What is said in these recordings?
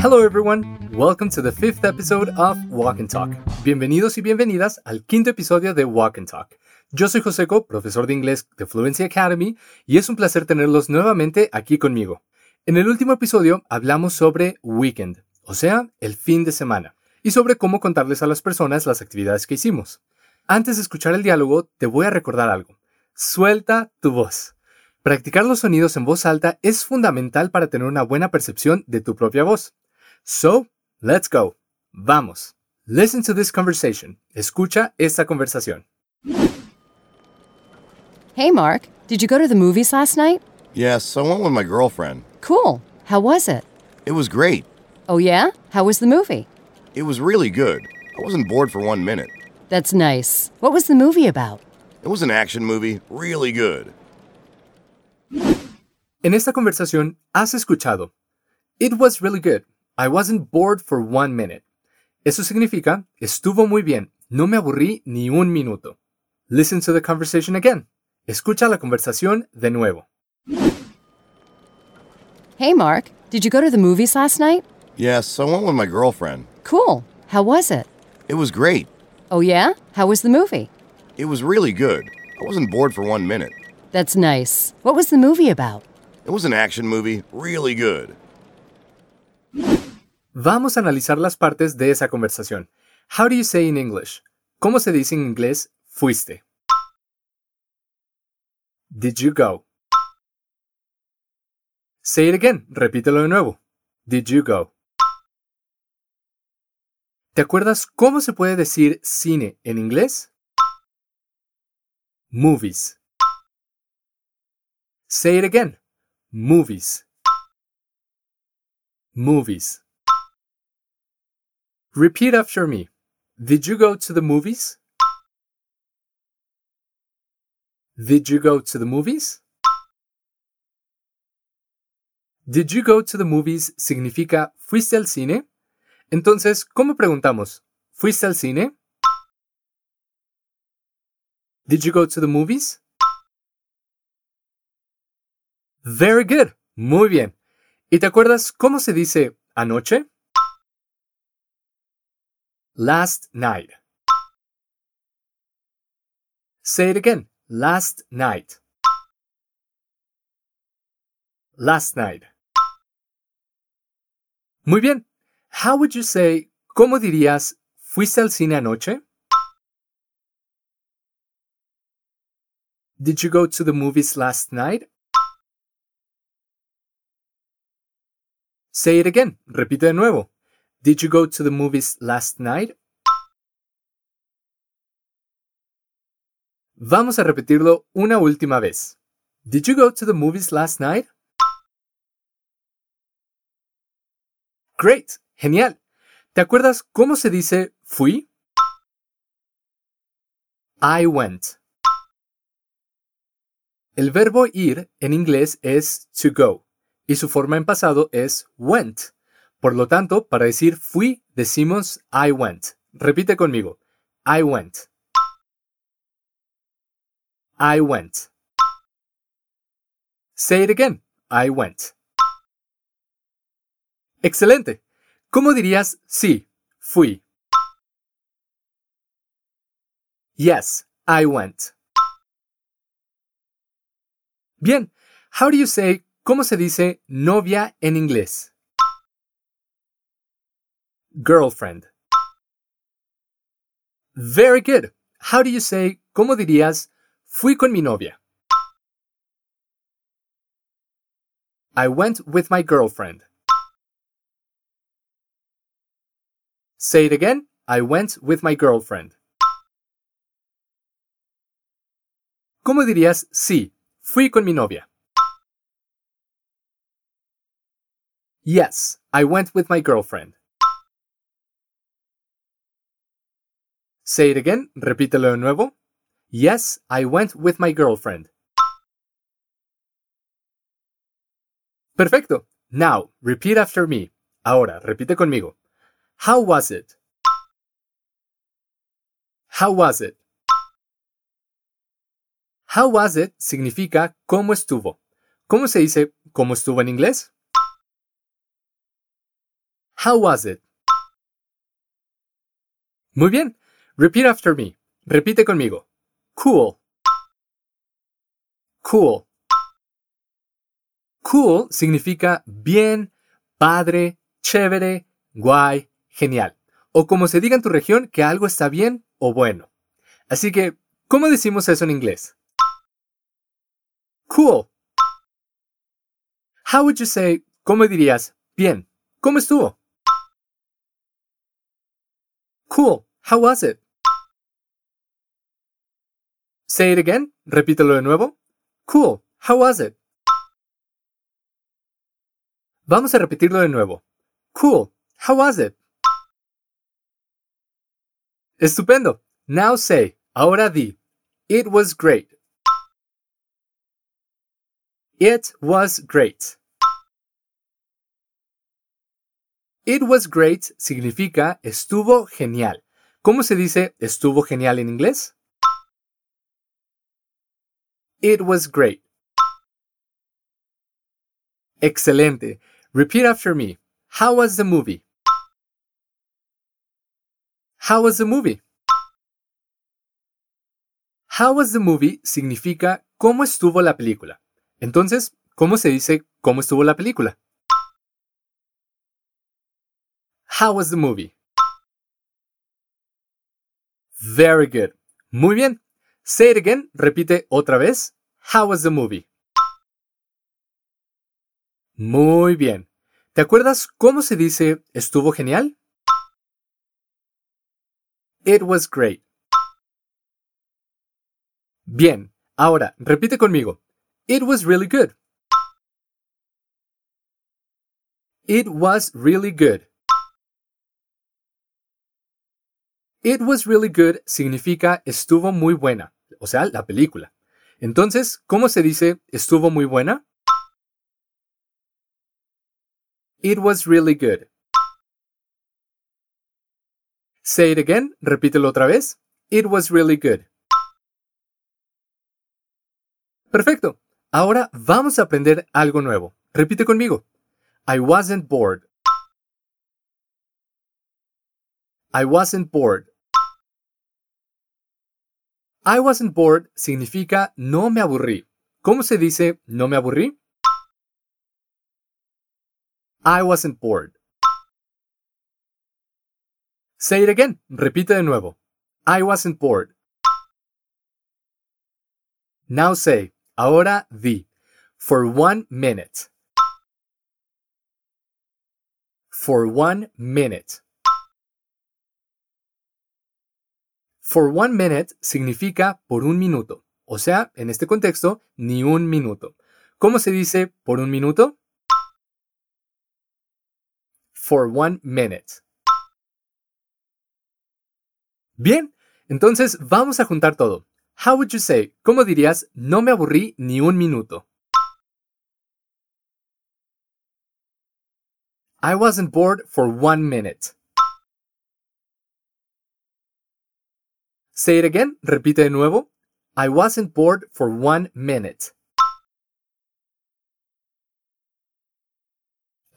Hello everyone, welcome to the fifth episode of Walk and Talk. Bienvenidos y bienvenidas al quinto episodio de Walk and Talk. Yo soy Joseco, profesor de inglés de Fluency Academy, y es un placer tenerlos nuevamente aquí conmigo. En el último episodio hablamos sobre weekend, o sea, el fin de semana, y sobre cómo contarles a las personas las actividades que hicimos. Antes de escuchar el diálogo, te voy a recordar algo. Suelta tu voz. Practicar los sonidos en voz alta es fundamental para tener una buena percepción de tu propia voz. So, let's go. Vamos. Listen to this conversation. Escucha esta conversación. Hey, Mark, did you go to the movies last night? Yes, I went with my girlfriend. Cool. How was it? It was great. Oh, yeah? How was the movie? It was really good. I wasn't bored for one minute. That's nice. What was the movie about? It was an action movie, really good. En esta conversación has escuchado It was really good. I wasn't bored for one minute. Eso significa estuvo muy bien. No me aburrí ni un minuto. Listen to the conversation again. Escucha la conversación de nuevo. Hey, Mark, did you go to the movies last night? Yes, I went with my girlfriend. Cool. How was it? It was great. Oh, yeah? How was the movie? It was really good. I wasn't bored for one minute. That's nice. What was the movie about? It was an action movie, really good. Vamos a analizar las partes de esa conversación. How do you say in English? ¿Cómo se dice en inglés fuiste? Did you go? Say it again. Repítelo de nuevo. Did you go? ¿Te acuerdas cómo se puede decir cine en inglés? Movies. Say it again. Movies. Movies. Repeat after me. Did you go to the movies? Did you go to the movies? Did you go to the movies significa ¿fuiste al cine? Entonces, ¿cómo preguntamos? ¿Fuiste al cine? Did you go to the movies? Very good. Muy bien. ¿Y te acuerdas cómo se dice anoche? Last night. Say it again. Last night. Last night. Muy bien. How would you say, ¿cómo dirías, fuiste al cine anoche? Did you go to the movies last night? Say it again. Repite de nuevo. Did you go to the movies last night? Vamos a repetirlo una última vez. Did you go to the movies last night? Great. Genial. ¿Te acuerdas cómo se dice fui? I went. El verbo ir en inglés es to go y su forma en pasado es went. Por lo tanto, para decir fui, decimos I went. Repite conmigo. I went. I went. Say it again. I went. Excelente. ¿Cómo dirías sí, fui? Yes, I went. Bien. How do you say cómo se dice novia en inglés? Girlfriend. Very good. How do you say cómo dirías fui con mi novia? I went with my girlfriend. Say it again. I went with my girlfriend. ¿Cómo dirías sí? Fui con mi novia. Yes, I went with my girlfriend. Say it again. Repítelo de nuevo. Yes, I went with my girlfriend. Perfecto. Now, repeat after me. Ahora, repite conmigo. How was it? How was it? How was it significa cómo estuvo. ¿Cómo se dice cómo estuvo en inglés? How was it? Muy bien. Repeat after me. Repite conmigo. Cool. Cool. Cool significa bien, padre, chévere, guay, genial. O como se diga en tu región que algo está bien o bueno. Así que, ¿cómo decimos eso en inglés? Cool. How would you say, ¿cómo dirías? Bien. ¿Cómo estuvo? Cool. How was it? Say it again. Repítelo de nuevo. Cool. How was it? Vamos a repetirlo de nuevo. Cool. How was it? Estupendo. Now say, ahora di. It was great. It was great. It was great significa estuvo genial. ¿Cómo se dice estuvo genial en inglés? It was great. Excelente. Repeat after me. How was the movie? How was the movie? How was the movie significa cómo estuvo la película. Entonces, ¿cómo se dice cómo estuvo la película? How was the movie? Very good. Muy bien. Say it again. Repite otra vez. How was the movie? Muy bien. ¿Te acuerdas cómo se dice estuvo genial? It was great. Bien. Ahora, repite conmigo. It was really good. It was really good. It was really good significa estuvo muy buena, o sea, la película. Entonces, ¿cómo se dice estuvo muy buena? It was really good. Say it again, repítelo otra vez. It was really good. Perfecto. Ahora vamos a aprender algo nuevo. Repite conmigo. I wasn't bored. I wasn't bored. I wasn't bored significa no me aburrí. ¿Cómo se dice no me aburrí? I wasn't bored. Say it again. Repite de nuevo. I wasn't bored. Now say, ahora di, for one minute. For one minute. For one minute significa por un minuto. O sea, en este contexto, ni un minuto. ¿Cómo se dice por un minuto? For one minute. Bien, entonces vamos a juntar todo. How would you say? ¿Cómo dirías no me aburrí ni un minuto? I wasn't bored for one minute. Say it again. Repite de nuevo. I wasn't bored for one minute.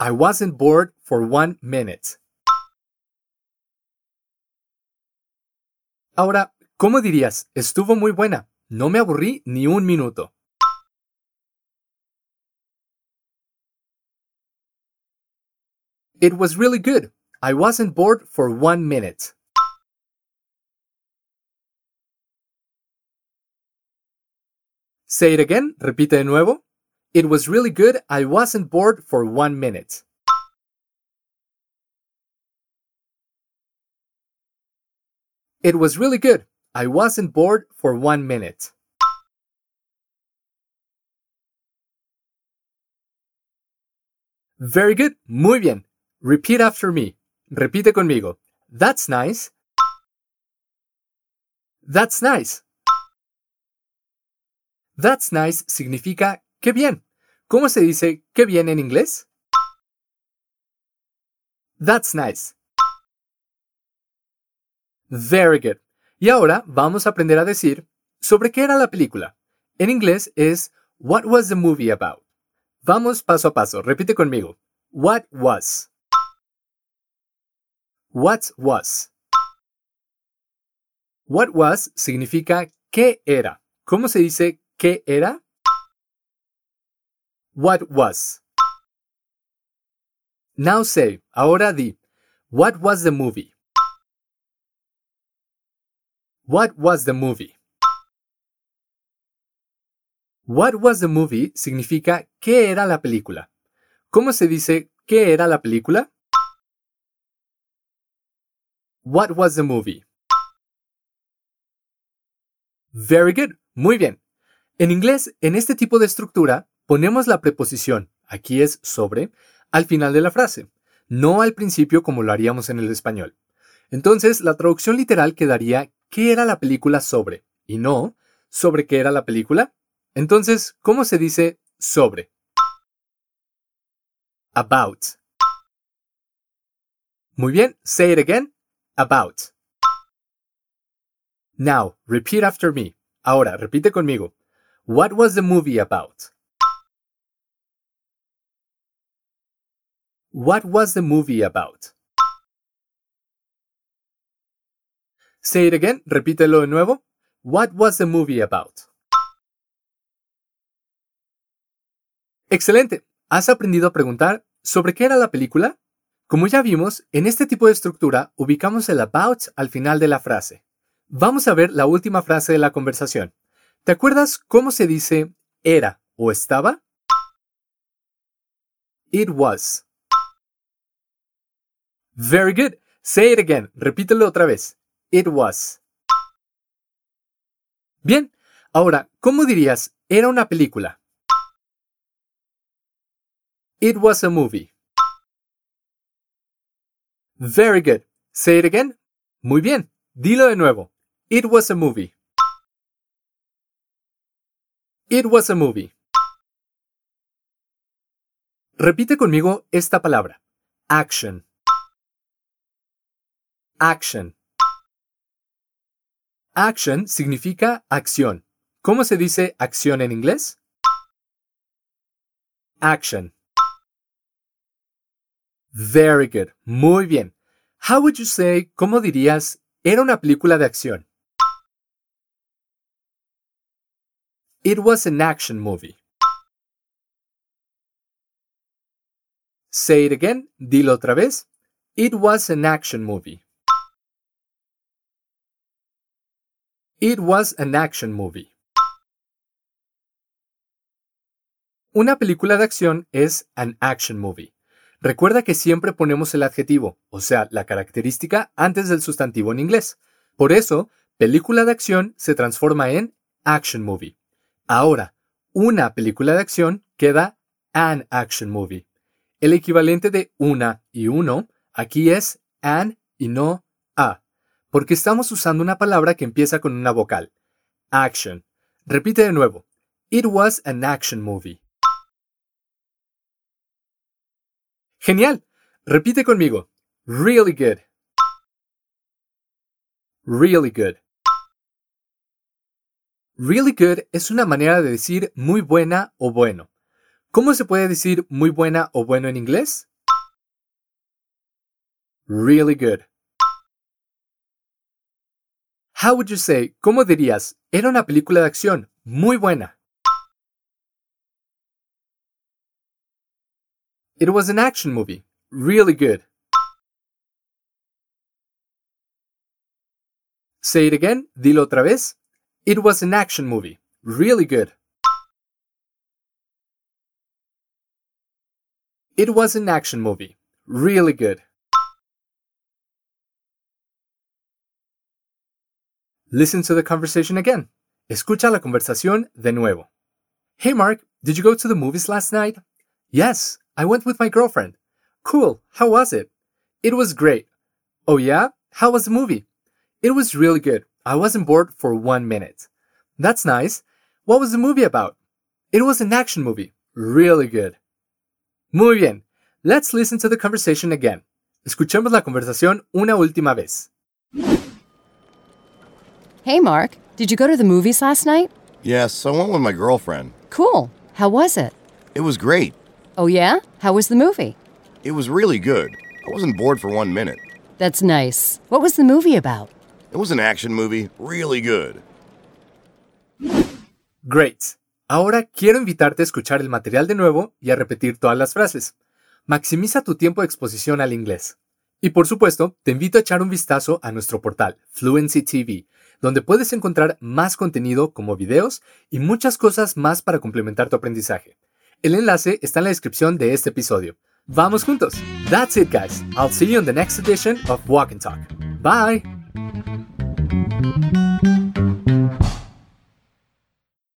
I wasn't bored for one minute. Ahora, ¿cómo dirías? Estuvo muy buena. No me aburrí ni un minuto. It was really good. I wasn't bored for one minute. Say it again. Repite de nuevo. It was really good. I wasn't bored for one minute. It was really good. I wasn't bored for one minute. Very good. Muy bien. Repeat after me. Repite conmigo. That's nice. That's nice. That's nice significa qué bien. ¿Cómo se dice qué bien en inglés? That's nice. Very good. Y ahora vamos a aprender a decir sobre qué era la película. En inglés es What was the movie about? Vamos paso a paso. Repite conmigo. What was. What was? What was significa qué era. ¿Cómo se dice qué era? What was. Now say, ahora di, what was the movie? What was the movie? What was the movie significa qué era la película. ¿Cómo se dice qué era la película? What was the movie? Very good. Muy bien. En inglés, en este tipo de estructura, ponemos la preposición, aquí es sobre, al final de la frase, no al principio como lo haríamos en el español. Entonces, la traducción literal quedaría ¿qué era la película sobre? y no ¿sobre qué era la película? Entonces, ¿cómo se dice sobre? About. Muy bien, say it again. About. Now, repeat after me. Ahora, repite conmigo. What was the movie about? What was the movie about? Say it again, repítelo de nuevo. What was the movie about? Excelente. ¿Has aprendido a preguntar sobre qué era la película? Como ya vimos, en este tipo de estructura ubicamos el about al final de la frase. Vamos a ver la última frase de la conversación. ¿Te acuerdas cómo se dice era o estaba? It was. Very good. Say it again. Repítelo otra vez. It was. Bien. Ahora, ¿cómo dirías era una película? It was a movie. Very good. Say it again. Muy bien. Dilo de nuevo. It was a movie. It was a movie. Repite conmigo esta palabra. Action. Action. Action significa acción. ¿Cómo se dice acción en inglés? Action. Very good. Muy bien. How would you say, ¿cómo dirías, era una película de acción? It was an action movie. Say it again. Dilo otra vez. It was an action movie. It was an action movie. Una película de acción es an action movie. Recuerda que siempre ponemos el adjetivo, o sea, la característica, antes del sustantivo en inglés. Por eso, película de acción se transforma en action movie. Ahora, una película de acción queda an action movie. El equivalente de una y uno aquí es an y no a, porque estamos usando una palabra que empieza con una vocal. Action. Repite de nuevo. It was an action movie. Genial. Repite conmigo. Really good. Really good. Really good es una manera de decir muy buena o bueno. ¿Cómo se puede decir muy buena o bueno en inglés? Really good. How would you say, ¿cómo dirías? Era una película de acción muy buena. It was an action movie. Really good. Say it again. Dilo otra vez. It was an action movie. Really good. It was an action movie. Really good. Listen to the conversation again. Escucha la conversación de nuevo. Hey Mark, did you go to the movies last night? Yes, I went with my girlfriend. Cool, how was it? It was great. Oh yeah? How was the movie? It was really good. I wasn't bored for one minute. That's nice. What was the movie about? It was an action movie. Really good. Muy bien. Let's listen to the conversation again. Escuchemos la conversación una última vez. Hey, Mark, did you go to the movies last night? Yes, I went with my girlfriend. Cool. How was it? It was great. Oh, yeah? How was the movie? It was really good. I wasn't bored for one minute. That's nice. What was the movie about? It was an action movie, really good. Great. Ahora quiero invitarte a escuchar el material de nuevo y a repetir todas las frases. Maximiza tu tiempo de exposición al inglés. Y por supuesto, te invito a echar un vistazo a nuestro portal Fluency TV, donde puedes encontrar más contenido como videos y muchas cosas más para complementar tu aprendizaje. El enlace está en la descripción de este episodio. Vamos juntos. That's it, guys. I'll see you in the next edition of Walk and Talk. Bye. Thank you.